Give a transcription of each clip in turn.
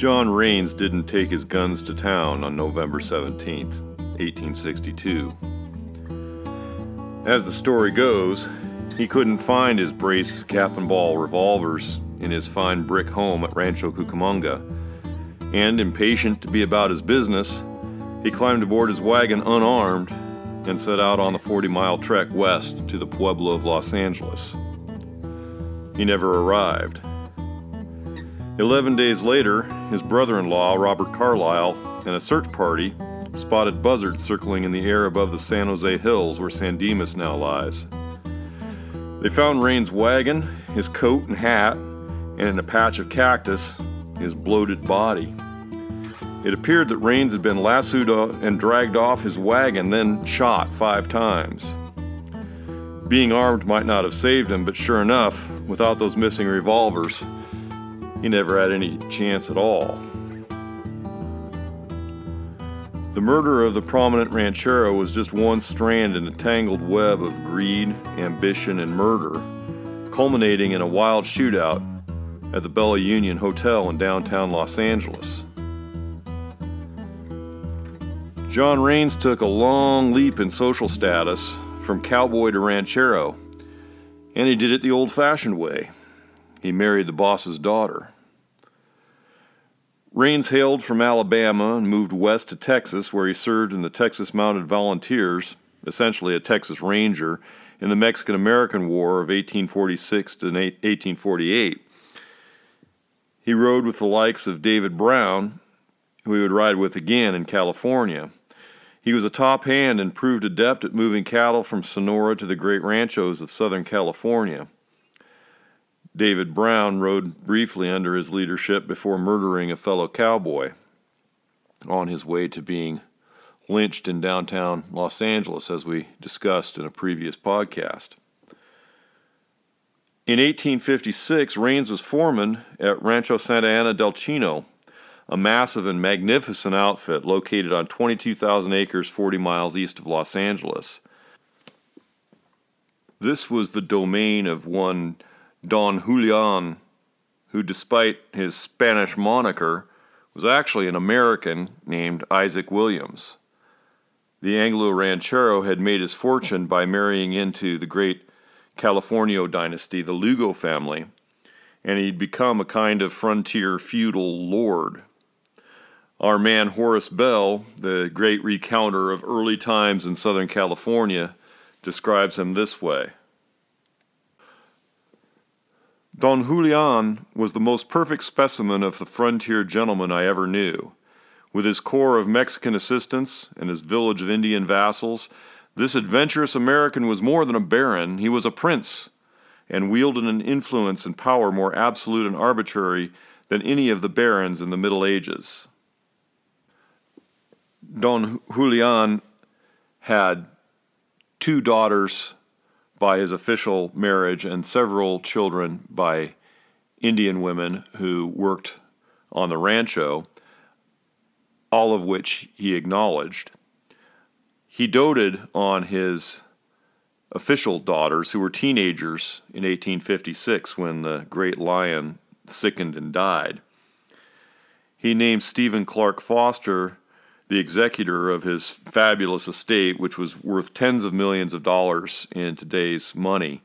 John Rains didn't take his guns to town on November 17, 1862. As the story goes, he couldn't find his brace of cap and ball revolvers in his fine brick home at Rancho Cucamonga, and impatient to be about his business, he climbed aboard his wagon unarmed and set out on the 40 mile trek west to the Pueblo of Los Angeles. He never arrived. Eleven days later, his brother in law, Robert Carlisle, and a search party spotted buzzards circling in the air above the San Jose Hills where San Dimas now lies. They found Rains' wagon, his coat and hat, and in a patch of cactus, his bloated body. It appeared that Rains had been lassoed and dragged off his wagon, then shot five times. Being armed might not have saved him, but sure enough, without those missing revolvers, he never had any chance at all. The murder of the prominent ranchero was just one strand in a tangled web of greed, ambition, and murder, culminating in a wild shootout at the Bella Union Hotel in downtown Los Angeles. John Rains took a long leap in social status from cowboy to ranchero, and he did it the old fashioned way. He married the boss's daughter. Rains hailed from Alabama and moved west to Texas, where he served in the Texas Mounted Volunteers, essentially a Texas Ranger, in the Mexican American War of 1846 to 1848. He rode with the likes of David Brown, who he would ride with again in California. He was a top hand and proved adept at moving cattle from Sonora to the great ranchos of Southern California. David Brown rode briefly under his leadership before murdering a fellow cowboy on his way to being lynched in downtown Los Angeles, as we discussed in a previous podcast. In 1856, Rains was foreman at Rancho Santa Ana del Chino, a massive and magnificent outfit located on 22,000 acres 40 miles east of Los Angeles. This was the domain of one Don Julian, who, despite his Spanish moniker, was actually an American named Isaac Williams. The Anglo ranchero had made his fortune by marrying into the great Californio dynasty, the Lugo family, and he'd become a kind of frontier feudal lord. Our man Horace Bell, the great recounter of early times in Southern California, describes him this way Don Julian was the most perfect specimen of the frontier gentleman I ever knew. With his corps of Mexican assistants and his village of Indian vassals, this adventurous American was more than a baron, he was a prince, and wielded an influence and power more absolute and arbitrary than any of the barons in the Middle Ages. Don Julian had two daughters by his official marriage and several children by Indian women who worked on the rancho, all of which he acknowledged. He doted on his official daughters who were teenagers in 1856 when the great lion sickened and died. He named Stephen Clark Foster the executor of his fabulous estate, which was worth tens of millions of dollars in today's money.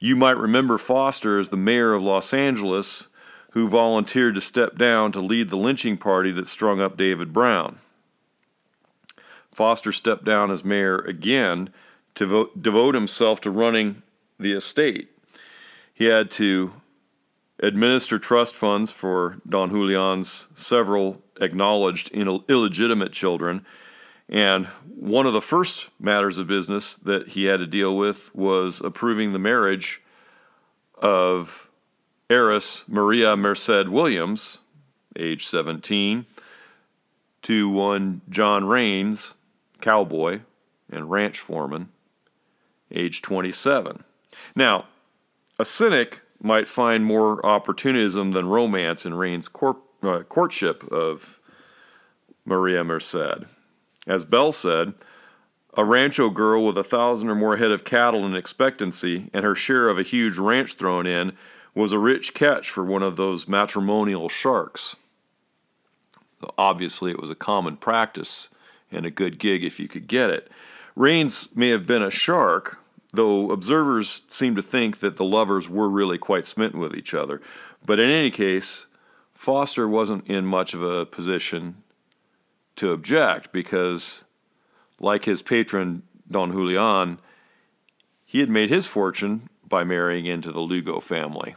You might remember Foster as the mayor of Los Angeles, who volunteered to step down to lead the lynching party that strung up David Brown. Foster stepped down as mayor again to vote, devote himself to running the estate. He had to administer trust funds for Don Julian's several acknowledged illegitimate children. And one of the first matters of business that he had to deal with was approving the marriage of heiress Maria Merced Williams, age 17, to one John Rains, cowboy and ranch foreman, age 27. Now, a cynic might find more opportunism than romance in Rains' corp- uh, courtship of Maria Merced. As Bell said, a rancho girl with a thousand or more head of cattle in expectancy and her share of a huge ranch thrown in was a rich catch for one of those matrimonial sharks. Obviously, it was a common practice and a good gig if you could get it. Rains may have been a shark, though observers seem to think that the lovers were really quite smitten with each other. But in any case, Foster wasn't in much of a position to object because, like his patron Don Julian, he had made his fortune by marrying into the Lugo family.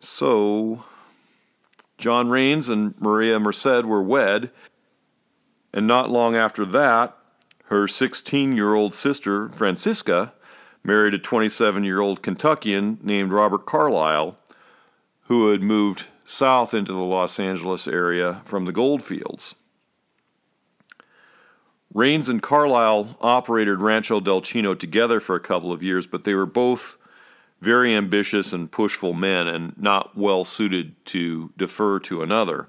So, John Rains and Maria Merced were wed, and not long after that, her 16 year old sister, Francisca, married a 27 year old Kentuckian named Robert Carlisle, who had moved south into the Los Angeles area from the gold fields. Rains and Carlisle operated Rancho del Chino together for a couple of years, but they were both very ambitious and pushful men and not well suited to defer to another.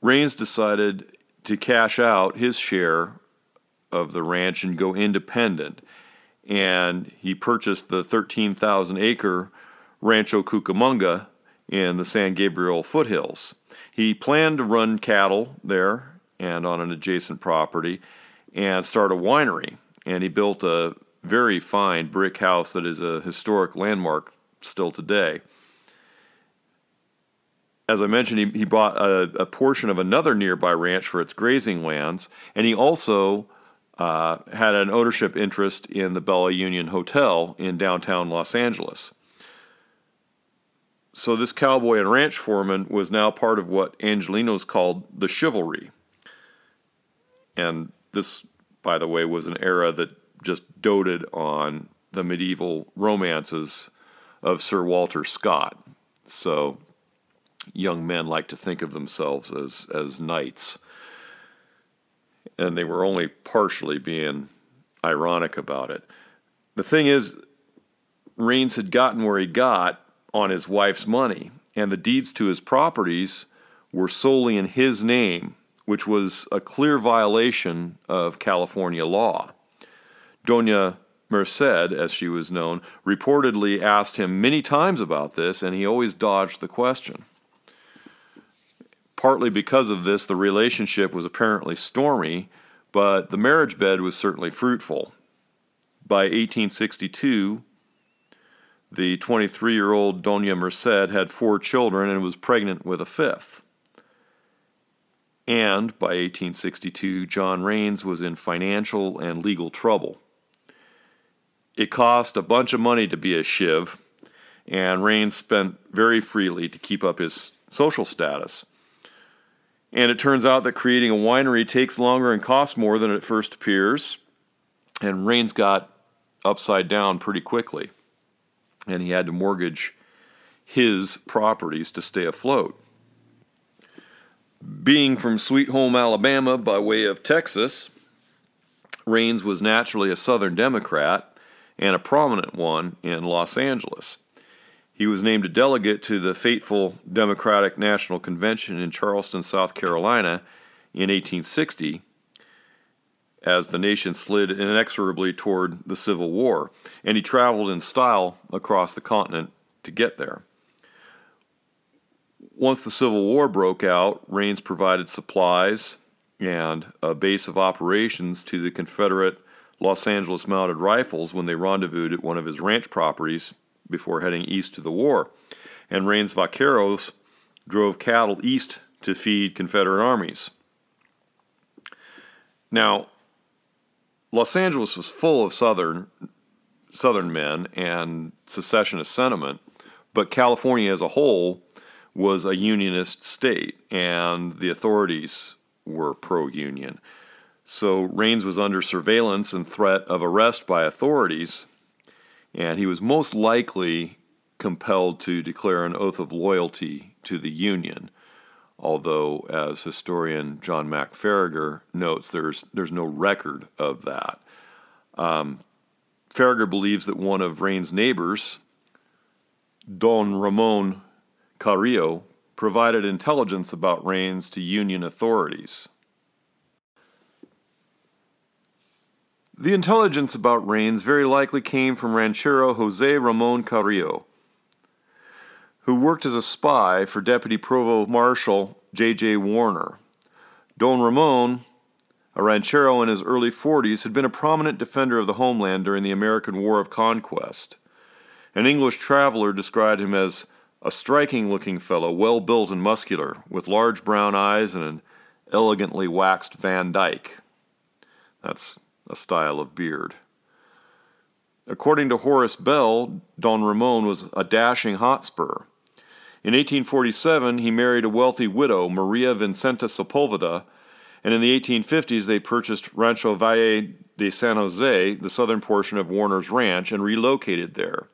Rains decided to cash out his share of the ranch and go independent, and he purchased the 13,000 acre Rancho Cucamonga in the San Gabriel foothills. He planned to run cattle there and on an adjacent property and start a winery. And he built a very fine brick house that is a historic landmark still today. As I mentioned, he, he bought a, a portion of another nearby ranch for its grazing lands, and he also uh, had an ownership interest in the Bella Union Hotel in downtown Los Angeles. So, this cowboy and ranch foreman was now part of what Angelenos called the chivalry. And this, by the way, was an era that just doted on the medieval romances of Sir Walter Scott. So young men like to think of themselves as, as knights. And they were only partially being ironic about it. The thing is, Rains had gotten where he got on his wife's money, and the deeds to his properties were solely in his name which was a clear violation of California law. Dona Merced, as she was known, reportedly asked him many times about this, and he always dodged the question. Partly because of this, the relationship was apparently stormy, but the marriage bed was certainly fruitful. By 1862, the 23 year old Dona Merced had four children and was pregnant with a fifth and by 1862, John Rains was in financial and legal trouble. It cost a bunch of money to be a shiv, and Rains spent very freely to keep up his social status. And it turns out that creating a winery takes longer and costs more than it first appears, and Rains got upside down pretty quickly, and he had to mortgage his properties to stay afloat. Being from Sweet Home, Alabama, by way of Texas, Rains was naturally a Southern Democrat and a prominent one in Los Angeles. He was named a delegate to the fateful Democratic National Convention in Charleston, South Carolina in 1860 as the nation slid inexorably toward the Civil War, and he traveled in style across the continent to get there. Once the Civil War broke out, Rains provided supplies and a base of operations to the Confederate Los Angeles Mounted Rifles when they rendezvoused at one of his ranch properties before heading east to the war. And Rains Vaqueros drove cattle east to feed Confederate armies. Now, Los Angeles was full of Southern Southern men and secessionist sentiment, but California as a whole was a unionist state, and the authorities were pro union. So Rains was under surveillance and threat of arrest by authorities, and he was most likely compelled to declare an oath of loyalty to the Union. Although, as historian John Mack Faragher notes, there's, there's no record of that. Um, believes that one of Rains' neighbors, Don Ramon Carrillo provided intelligence about Rains to Union authorities. The intelligence about Rains very likely came from ranchero Jose Ramon Carrillo, who worked as a spy for Deputy Provost Marshal J.J. Warner. Don Ramon, a ranchero in his early 40s, had been a prominent defender of the homeland during the American War of Conquest. An English traveler described him as a striking looking fellow, well built and muscular, with large brown eyes and an elegantly waxed Van Dyke. That's a style of beard. According to Horace Bell, Don Ramon was a dashing Hotspur. In 1847, he married a wealthy widow, Maria Vincenta Sepulveda, and in the 1850s they purchased Rancho Valle de San Jose, the southern portion of Warner's ranch, and relocated there.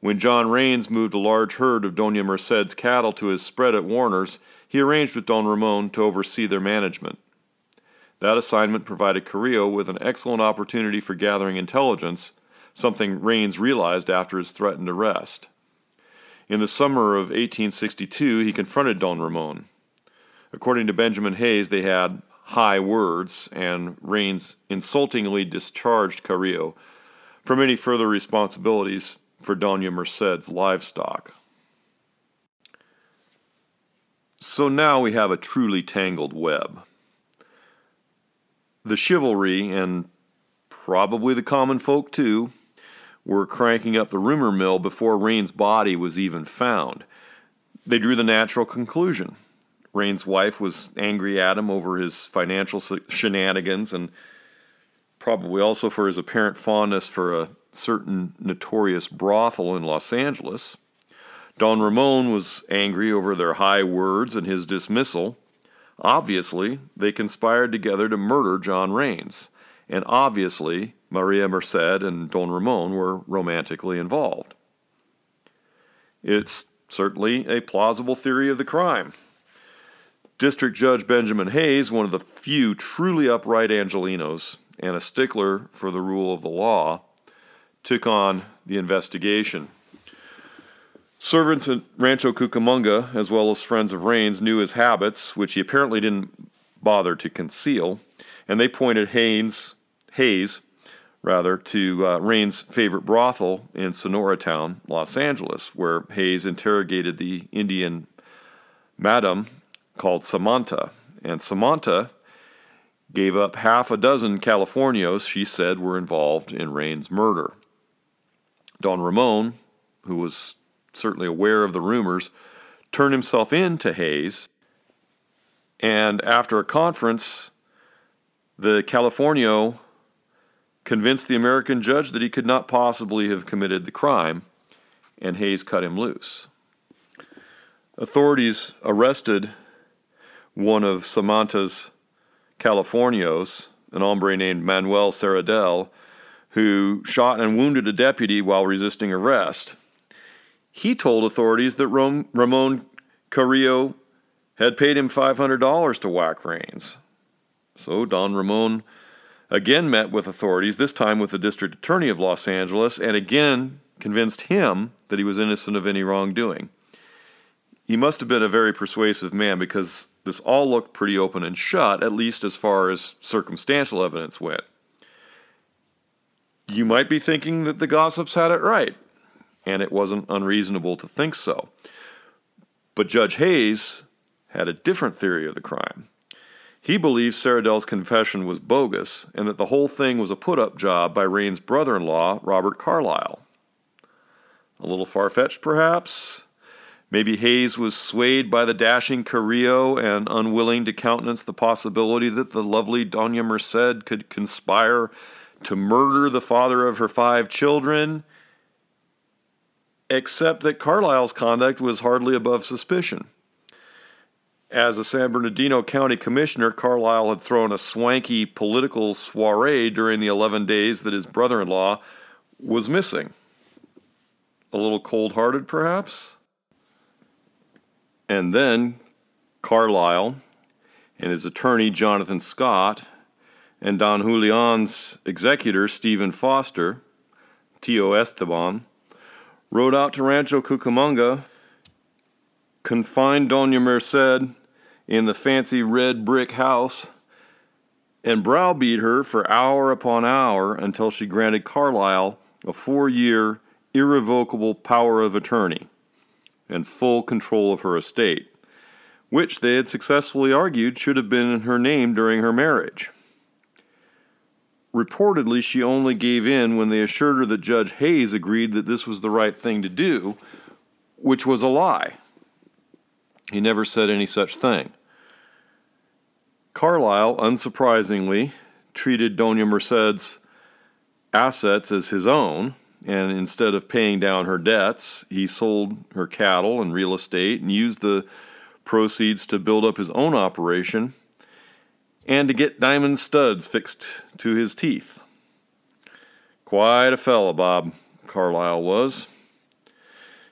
When John Rains moved a large herd of Dona Merced's cattle to his spread at Warner's, he arranged with Don Ramon to oversee their management. That assignment provided Carrillo with an excellent opportunity for gathering intelligence, something Rains realized after his threatened arrest. In the summer of 1862, he confronted Don Ramon. According to Benjamin Hayes, they had high words, and Rains insultingly discharged Carrillo from any further responsibilities for Dona Merced's livestock. So now we have a truly tangled web. The chivalry, and probably the common folk too, were cranking up the rumor mill before Rains' body was even found. They drew the natural conclusion. Rains' wife was angry at him over his financial shenanigans and probably also for his apparent fondness for a certain notorious brothel in Los Angeles. Don Ramon was angry over their high words and his dismissal. Obviously, they conspired together to murder John Rains, and obviously, Maria Merced and Don Ramon were romantically involved. It's certainly a plausible theory of the crime. District Judge Benjamin Hayes, one of the few truly upright Angelinos and a stickler for the rule of the law, took on the investigation. Servants at Rancho Cucamonga, as well as friends of Rains, knew his habits, which he apparently didn't bother to conceal, and they pointed Haynes, Hayes rather, to uh, Rains' favorite brothel in Sonora Town, Los Angeles, where Hayes interrogated the Indian madam called Samantha. And Samantha gave up half a dozen Californios she said were involved in Rains' murder. Don Ramon, who was certainly aware of the rumors, turned himself in to Hayes. And after a conference, the Californio convinced the American judge that he could not possibly have committed the crime, and Hayes cut him loose. Authorities arrested one of Samantha's Californios, an hombre named Manuel Cerradell, who shot and wounded a deputy while resisting arrest. He told authorities that Ramon Carrillo had paid him $500 to whack Rains. So Don Ramon again met with authorities, this time with the district attorney of Los Angeles, and again convinced him that he was innocent of any wrongdoing. He must have been a very persuasive man because this all looked pretty open and shut, at least as far as circumstantial evidence went. You might be thinking that the gossips had it right, and it wasn't unreasonable to think so. But Judge Hayes had a different theory of the crime. He believed Cerradell's confession was bogus and that the whole thing was a put up job by Rains' brother in law, Robert Carlisle. A little far fetched, perhaps? Maybe Hayes was swayed by the dashing Carrillo and unwilling to countenance the possibility that the lovely Dona Merced could conspire to murder the father of her five children, except that Carlisle's conduct was hardly above suspicion. As a San Bernardino County Commissioner, Carlisle had thrown a swanky political soiree during the 11 days that his brother in law was missing. A little cold hearted, perhaps? And then Carlisle and his attorney, Jonathan Scott, and Don Julian's executor, Stephen Foster, T.O. Esteban, rode out to Rancho Cucamonga, confined Dona Merced in the fancy red brick house and browbeat her for hour upon hour until she granted Carlisle a four year irrevocable power of attorney and full control of her estate, which they had successfully argued should have been in her name during her marriage. Reportedly, she only gave in when they assured her that Judge Hayes agreed that this was the right thing to do, which was a lie. He never said any such thing. Carlisle, unsurprisingly, treated Dona Merced's assets as his own, and instead of paying down her debts, he sold her cattle and real estate and used the proceeds to build up his own operation and to get diamond studs fixed to his teeth. Quite a fellow, Bob Carlisle was.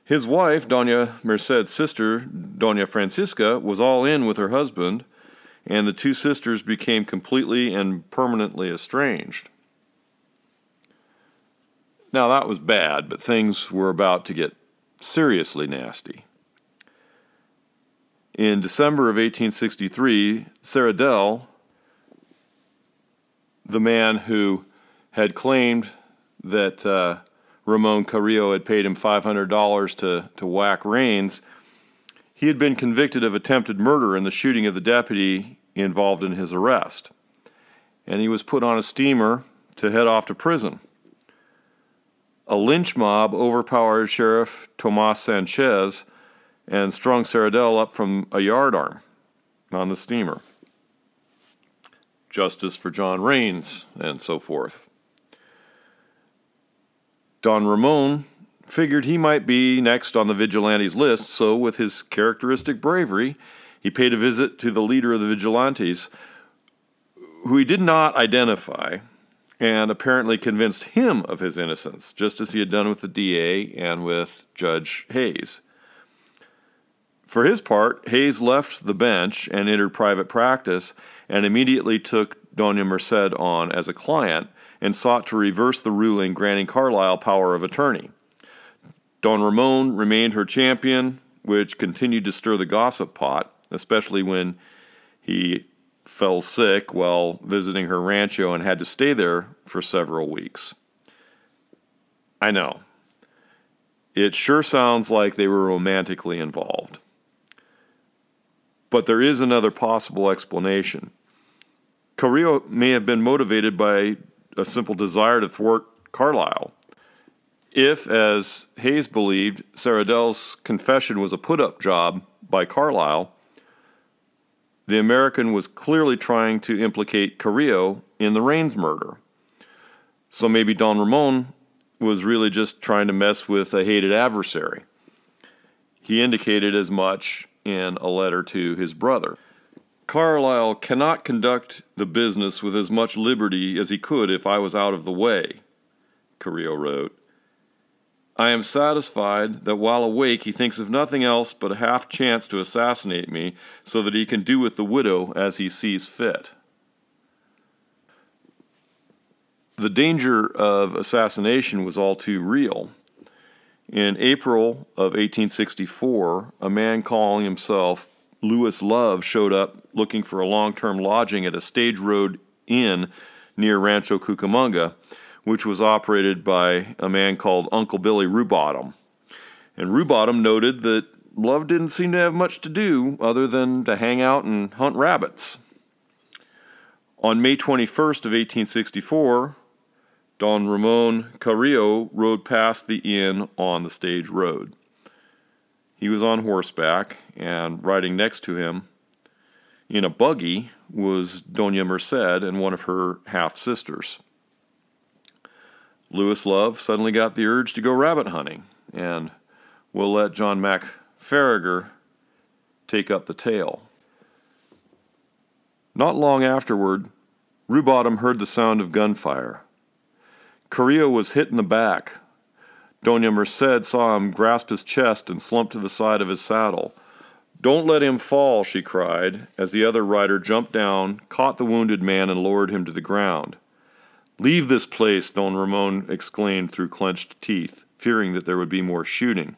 His wife, Dona Merced's sister, Dona Francisca, was all in with her husband, and the two sisters became completely and permanently estranged. Now, that was bad, but things were about to get seriously nasty. In December of 1863, Cerradell, the man who had claimed that uh, Ramon Carrillo had paid him $500 to, to whack Rains, he had been convicted of attempted murder in the shooting of the deputy involved in his arrest. And he was put on a steamer to head off to prison. A lynch mob overpowered Sheriff Tomas Sanchez and strung Cerradell up from a yardarm on the steamer. Justice for John Rains, and so forth. Don Ramon figured he might be next on the vigilantes list, so with his characteristic bravery, he paid a visit to the leader of the vigilantes, who he did not identify, and apparently convinced him of his innocence, just as he had done with the DA and with Judge Hayes. For his part, Hayes left the bench and entered private practice and immediately took Dona Merced on as a client and sought to reverse the ruling granting Carlisle power of attorney. Don Ramon remained her champion, which continued to stir the gossip pot, especially when he fell sick while visiting her rancho and had to stay there for several weeks. I know. It sure sounds like they were romantically involved. But there is another possible explanation. Carrillo may have been motivated by a simple desire to thwart Carlisle. If, as Hayes believed, Cerradell's confession was a put up job by Carlisle, the American was clearly trying to implicate Carrillo in the Rains murder. So maybe Don Ramon was really just trying to mess with a hated adversary. He indicated as much in a letter to his brother. Carlisle cannot conduct the business with as much liberty as he could if I was out of the way, Carrillo wrote. I am satisfied that while awake he thinks of nothing else but a half chance to assassinate me so that he can do with the widow as he sees fit. The danger of assassination was all too real. In April of 1864, a man calling himself Lewis Love showed up looking for a long term lodging at a stage road inn near Rancho Cucamonga, which was operated by a man called Uncle Billy Rubottom. And Rubottom noted that Love didn't seem to have much to do other than to hang out and hunt rabbits. On May 21st of 1864, Don Ramon Carrillo rode past the inn on the stage road. He was on horseback, and riding next to him in a buggy was Dona Merced and one of her half sisters. Lewis Love suddenly got the urge to go rabbit hunting, and we'll let John Mack Faragher take up the tale. Not long afterward, Rubottom heard the sound of gunfire. Carrillo was hit in the back, Dona Merced saw him grasp his chest and slump to the side of his saddle. Don't let him fall, she cried, as the other rider jumped down, caught the wounded man, and lowered him to the ground. Leave this place, Don Ramon exclaimed through clenched teeth, fearing that there would be more shooting.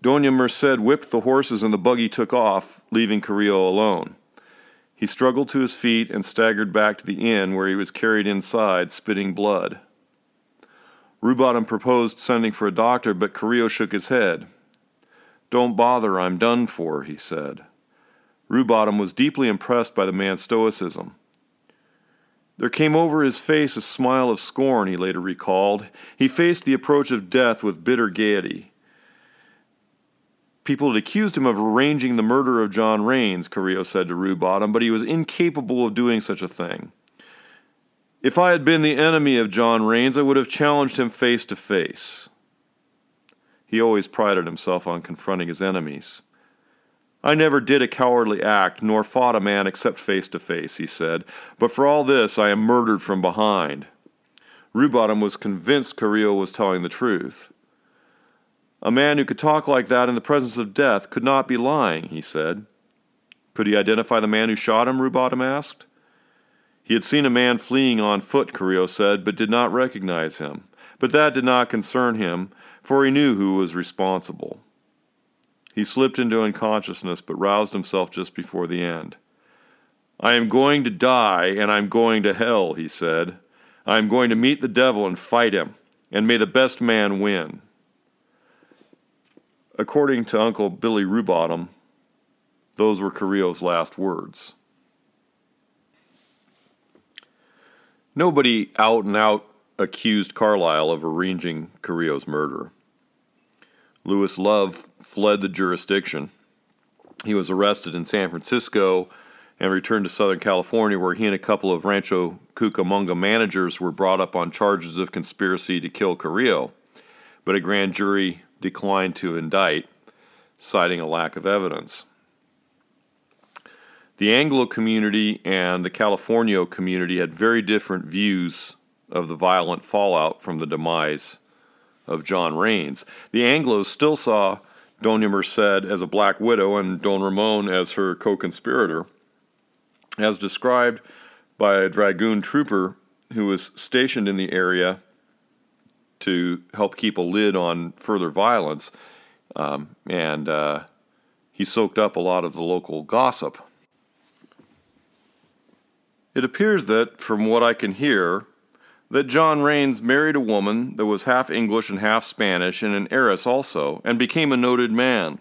Dona Merced whipped the horses and the buggy took off, leaving Carrillo alone. He struggled to his feet and staggered back to the inn, where he was carried inside, spitting blood. Rubottom proposed sending for a doctor, but Carrillo shook his head. Don't bother, I'm done for, he said. Rubottom was deeply impressed by the man's stoicism. There came over his face a smile of scorn, he later recalled. He faced the approach of death with bitter gaiety. People had accused him of arranging the murder of John Rains, Carrillo said to Rubottom, but he was incapable of doing such a thing. If I had been the enemy of John Rains, I would have challenged him face to face. He always prided himself on confronting his enemies. I never did a cowardly act, nor fought a man except face to face, he said, but for all this I am murdered from behind. Rubottom was convinced Carrillo was telling the truth. A man who could talk like that in the presence of death could not be lying, he said. Could he identify the man who shot him? Rubottom asked. He had seen a man fleeing on foot, Carrillo said, but did not recognize him. But that did not concern him, for he knew who was responsible. He slipped into unconsciousness, but roused himself just before the end. I am going to die, and I'm going to hell, he said. I am going to meet the devil and fight him, and may the best man win. According to Uncle Billy Rubottom, those were Carrillo's last words. Nobody out and out accused Carlisle of arranging Carrillo's murder. Lewis Love fled the jurisdiction. He was arrested in San Francisco and returned to Southern California, where he and a couple of Rancho Cucamonga managers were brought up on charges of conspiracy to kill Carrillo. But a grand jury declined to indict, citing a lack of evidence. The Anglo community and the Californio community had very different views of the violent fallout from the demise of John Rains. The Anglos still saw Dona Merced as a black widow and Don Ramon as her co conspirator. As described by a dragoon trooper who was stationed in the area to help keep a lid on further violence. Um, and uh, he soaked up a lot of the local gossip. It appears that, from what I can hear, that John Rains married a woman that was half English and half Spanish and an heiress also, and became a noted man.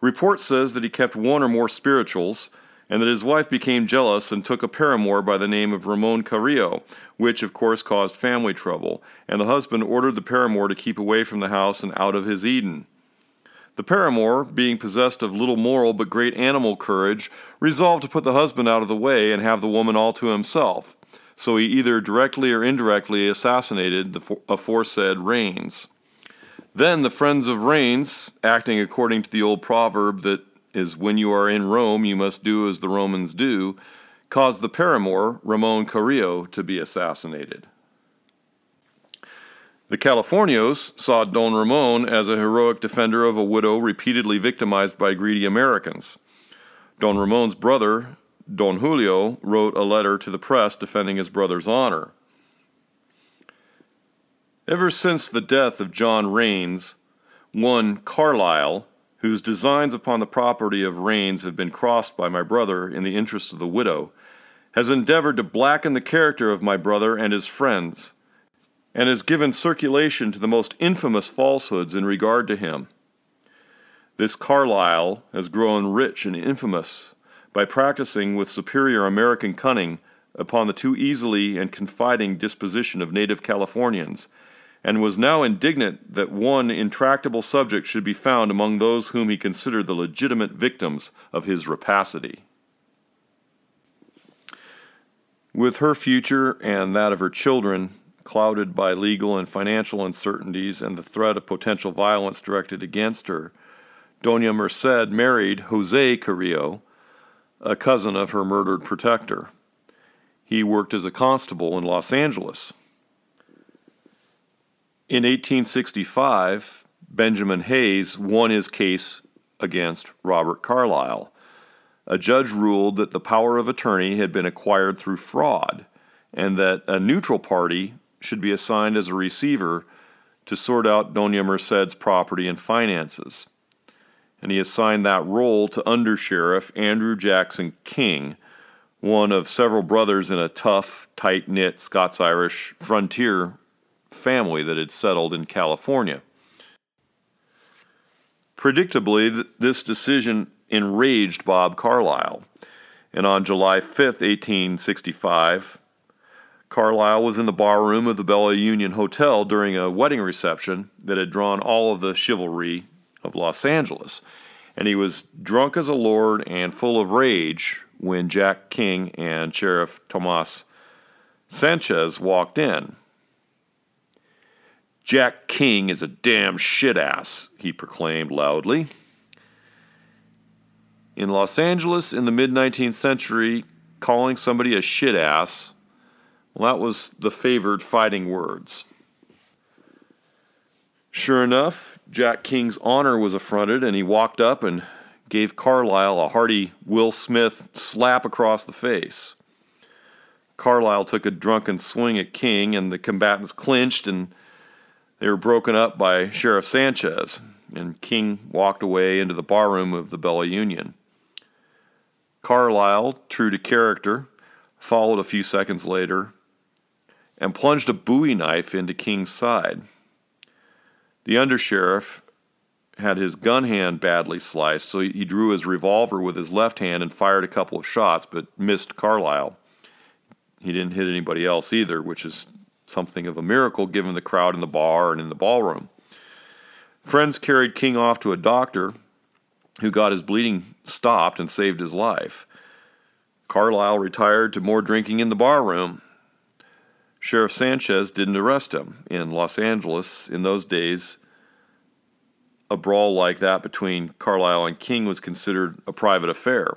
Report says that he kept one or more spirituals, and that his wife became jealous and took a paramour by the name of Ramon Carrillo, which of course caused family trouble, and the husband ordered the paramour to keep away from the house and out of his Eden. The paramour, being possessed of little moral but great animal courage, resolved to put the husband out of the way and have the woman all to himself. So he either directly or indirectly assassinated the aforesaid Rains. Then the friends of Rains, acting according to the old proverb that is when you are in Rome, you must do as the Romans do, caused the paramour, Ramon Carrillo, to be assassinated. The Californios saw Don Ramon as a heroic defender of a widow repeatedly victimized by greedy Americans. Don Ramon's brother, Don Julio, wrote a letter to the press defending his brother's honor. Ever since the death of John Rains, one Carlisle, whose designs upon the property of Rains have been crossed by my brother in the interest of the widow, has endeavored to blacken the character of my brother and his friends, and has given circulation to the most infamous falsehoods in regard to him. This Carlisle has grown rich and infamous by practicing with superior American cunning upon the too easily and confiding disposition of native Californians and was now indignant that one intractable subject should be found among those whom he considered the legitimate victims of his rapacity. With her future and that of her children clouded by legal and financial uncertainties and the threat of potential violence directed against her, Dona Merced married Jose Carrillo, a cousin of her murdered protector. He worked as a constable in Los Angeles. In 1865, Benjamin Hayes won his case against Robert Carlisle. A judge ruled that the power of attorney had been acquired through fraud and that a neutral party should be assigned as a receiver to sort out Dona Merced's property and finances. And he assigned that role to Under Sheriff Andrew Jackson King, one of several brothers in a tough, tight knit Scots Irish frontier family that had settled in California. Predictably, this decision enraged Bob Carlisle. And on July 5th, 1865, Carlisle was in the barroom of the Bella Union Hotel during a wedding reception that had drawn all of the chivalry of Los Angeles. And he was drunk as a lord and full of rage when Jack King and Sheriff Tomas Sanchez walked in. Jack King is a damn shit ass, he proclaimed loudly. In Los Angeles in the mid 19th century, calling somebody a shit ass, well, that was the favored fighting words. Sure enough, Jack King's honor was affronted, and he walked up and gave Carlisle a hearty Will Smith slap across the face. Carlisle took a drunken swing at King, and the combatants clinched and they were broken up by Sheriff Sanchez, and King walked away into the barroom of the Bella Union. Carlisle, true to character, followed a few seconds later and plunged a bowie knife into King's side. The undersheriff had his gun hand badly sliced, so he drew his revolver with his left hand and fired a couple of shots, but missed Carlisle. He didn't hit anybody else either, which is something of a miracle given the crowd in the bar and in the ballroom. Friends carried King off to a doctor who got his bleeding stopped and saved his life. Carlisle retired to more drinking in the barroom. Sheriff Sanchez didn't arrest him. In Los Angeles, in those days, a brawl like that between Carlisle and King was considered a private affair.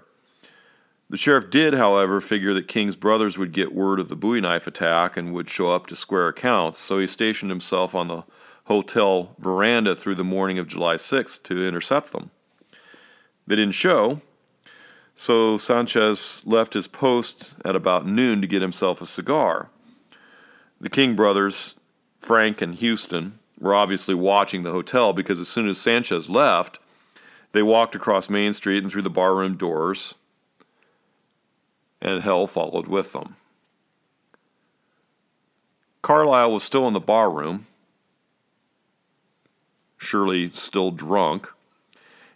The sheriff did, however, figure that King's brothers would get word of the Bowie knife attack and would show up to square accounts, so he stationed himself on the hotel veranda through the morning of July 6th to intercept them. They didn't show, so Sanchez left his post at about noon to get himself a cigar. The King brothers, Frank and Houston, were obviously watching the hotel because as soon as Sanchez left, they walked across Main Street and through the barroom doors and hell followed with them. Carlisle was still in the barroom, surely still drunk,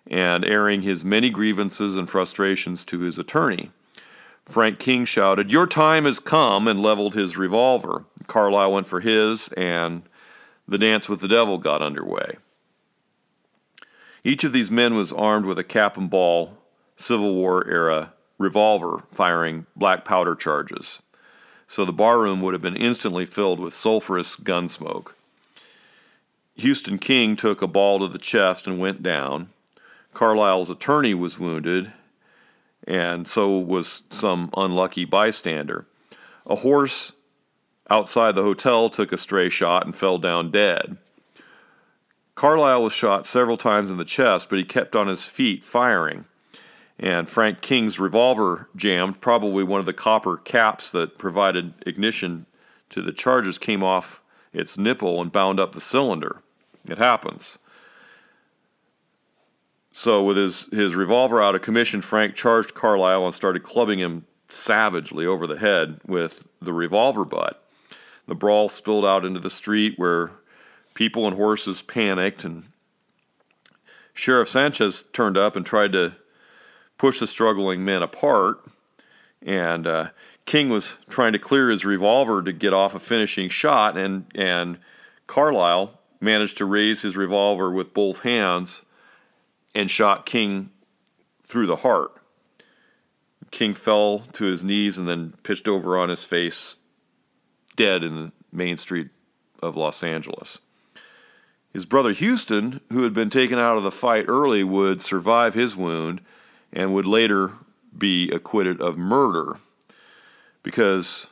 and airing his many grievances and frustrations to his attorney. Frank King shouted, Your time has come, and leveled his revolver. Carlisle went for his, and the dance with the devil got underway. Each of these men was armed with a cap and ball Civil War era revolver firing black powder charges. So the barroom would have been instantly filled with sulphurous gun smoke. Houston King took a ball to the chest and went down. Carlisle's attorney was wounded, and so was some unlucky bystander. A horse outside the hotel took a stray shot and fell down dead. Carlisle was shot several times in the chest, but he kept on his feet firing and Frank King's revolver jammed. Probably one of the copper caps that provided ignition to the charges came off its nipple and bound up the cylinder. It happens. So, with his, his revolver out of commission, Frank charged Carlisle and started clubbing him savagely over the head with the revolver butt. The brawl spilled out into the street where people and horses panicked, and Sheriff Sanchez turned up and tried to push the struggling men apart. And uh, King was trying to clear his revolver to get off a finishing shot, and and Carlisle managed to raise his revolver with both hands and shot King through the heart. King fell to his knees and then pitched over on his face, dead in the main street of Los Angeles. His brother Houston, who had been taken out of the fight early, would survive his wound and would later be acquitted of murder because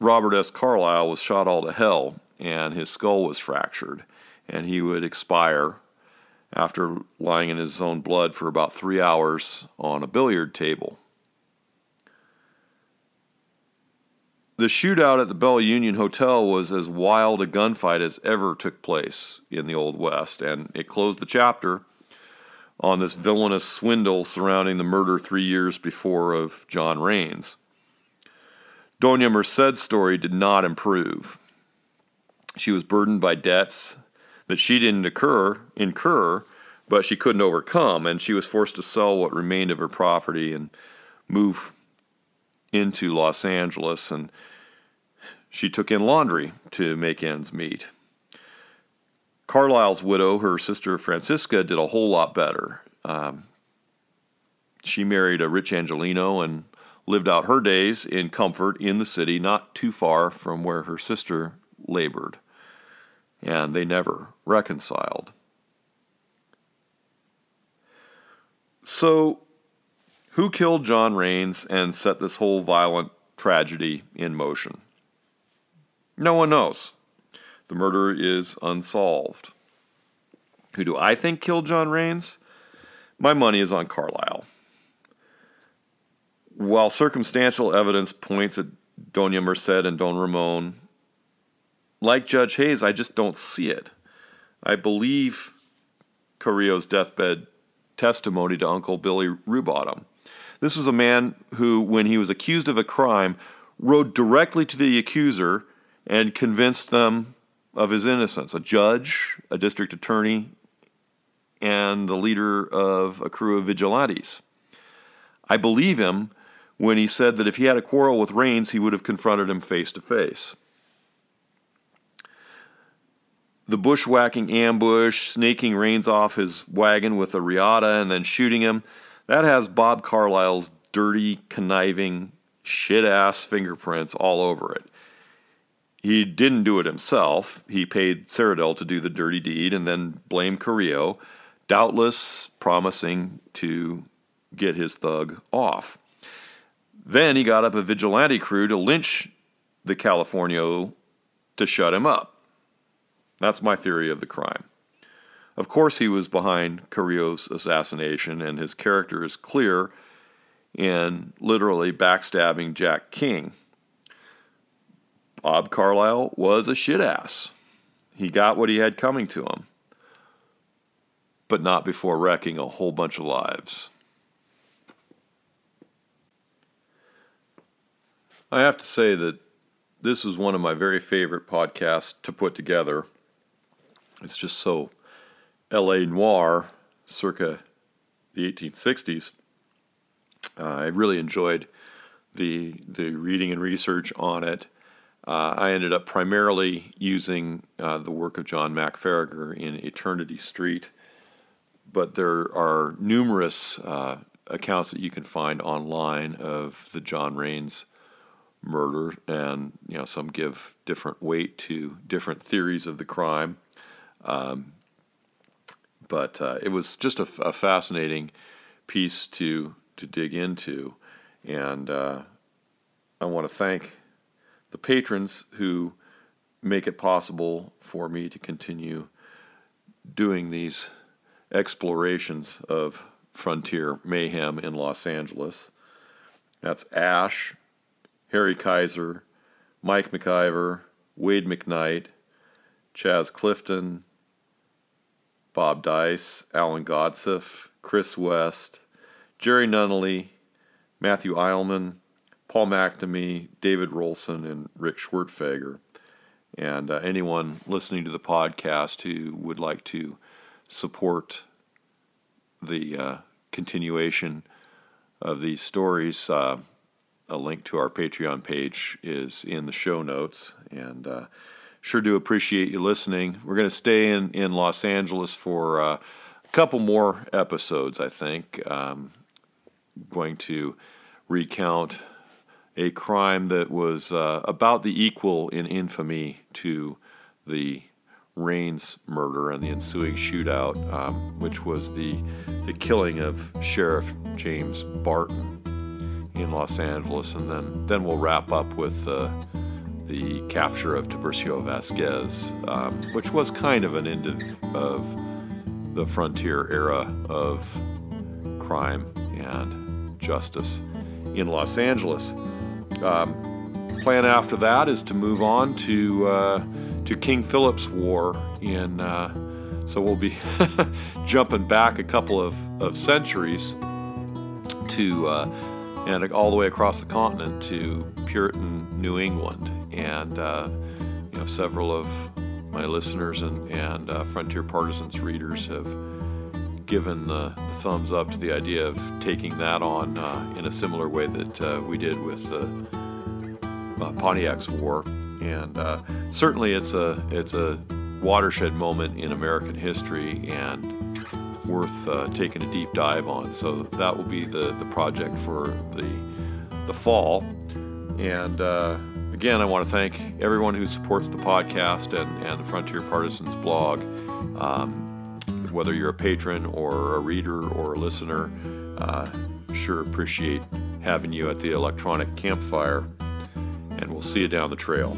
Robert S. Carlisle was shot all to hell and his skull was fractured, and he would expire after lying in his own blood for about three hours on a billiard table. The shootout at the Bella Union Hotel was as wild a gunfight as ever took place in the Old West, and it closed the chapter on this villainous swindle surrounding the murder three years before of John Rains. Doña Merced's story did not improve. She was burdened by debts that she didn't occur, incur, but she couldn't overcome, and she was forced to sell what remained of her property and move into Los Angeles. And she took in laundry to make ends meet. Carlisle's widow, her sister Francisca, did a whole lot better. Um, she married a rich Angelino and lived out her days in comfort in the city, not too far from where her sister labored. And they never reconciled. So, who killed John Rains and set this whole violent tragedy in motion? No one knows. The murder is unsolved. Who do I think killed John Rains? My money is on Carlisle. While circumstantial evidence points at Dona Merced and Don Ramon, like Judge Hayes, I just don't see it. I believe Carrillo's deathbed testimony to Uncle Billy Rubottom. This was a man who, when he was accused of a crime, rode directly to the accuser and convinced them of his innocence. A judge, a district attorney, and the leader of a crew of vigilantes. I believe him when he said that if he had a quarrel with Rains, he would have confronted him face to face. The bushwhacking ambush, snaking Rains off his wagon with a riata and then shooting him, that has Bob Carlisle's dirty, conniving, shit ass fingerprints all over it. He didn't do it himself. He paid Cerradel to do the dirty deed and then blamed Carrillo, doubtless promising to get his thug off. Then he got up a vigilante crew to lynch the Californio to shut him up. That's my theory of the crime. Of course, he was behind Carrillo's assassination, and his character is clear in literally backstabbing Jack King. Bob Carlisle was a shit ass. He got what he had coming to him, but not before wrecking a whole bunch of lives. I have to say that this was one of my very favorite podcasts to put together. It's just so LA noir circa the 1860s. Uh, I really enjoyed the the reading and research on it. Uh, I ended up primarily using uh, the work of John Mack Faragher in Eternity Street, but there are numerous uh, accounts that you can find online of the John Rains murder, and you know some give different weight to different theories of the crime. Um, but uh, it was just a, a, fascinating piece to to dig into, and uh, I want to thank the patrons who make it possible for me to continue doing these explorations of frontier mayhem in Los Angeles. That's Ash, Harry Kaiser, Mike McIver, Wade McKnight, Chaz Clifton, Bob Dice, Alan Godsif, Chris West, Jerry Nunnally, Matthew Eilman, Paul McNamee, David Rolson, and Rick Schwertfeger. And uh, anyone listening to the podcast who would like to support the uh, continuation of these stories, uh, a link to our Patreon page is in the show notes. And uh, Sure do appreciate you listening. We're going to stay in, in Los Angeles for uh, a couple more episodes, I think. Um, going to recount a crime that was uh, about the equal in infamy to the Rains murder and the ensuing shootout, um, which was the the killing of Sheriff James Barton in Los Angeles, and then then we'll wrap up with. Uh, the capture of Tiburcio Vasquez, um, which was kind of an end of the frontier era of crime and justice in Los Angeles. Um, plan after that is to move on to uh, to King Philip's War in. Uh, so we'll be jumping back a couple of, of centuries to uh, and all the way across the continent to Puritan New England and uh, you know several of my listeners and, and uh, Frontier Partisans readers have given the, thumbs up to the idea of taking that on uh, in a similar way that uh, we did with the uh, Pontiac's War. And uh, certainly, it's a it's a watershed moment in American history and worth uh, taking a deep dive on. So that will be the the project for the the fall. And uh, again, I want to thank everyone who supports the podcast and, and the Frontier Partisans blog. Um, whether you're a patron or a reader or a listener, uh, sure appreciate having you at the electronic campfire. And we'll see you down the trail.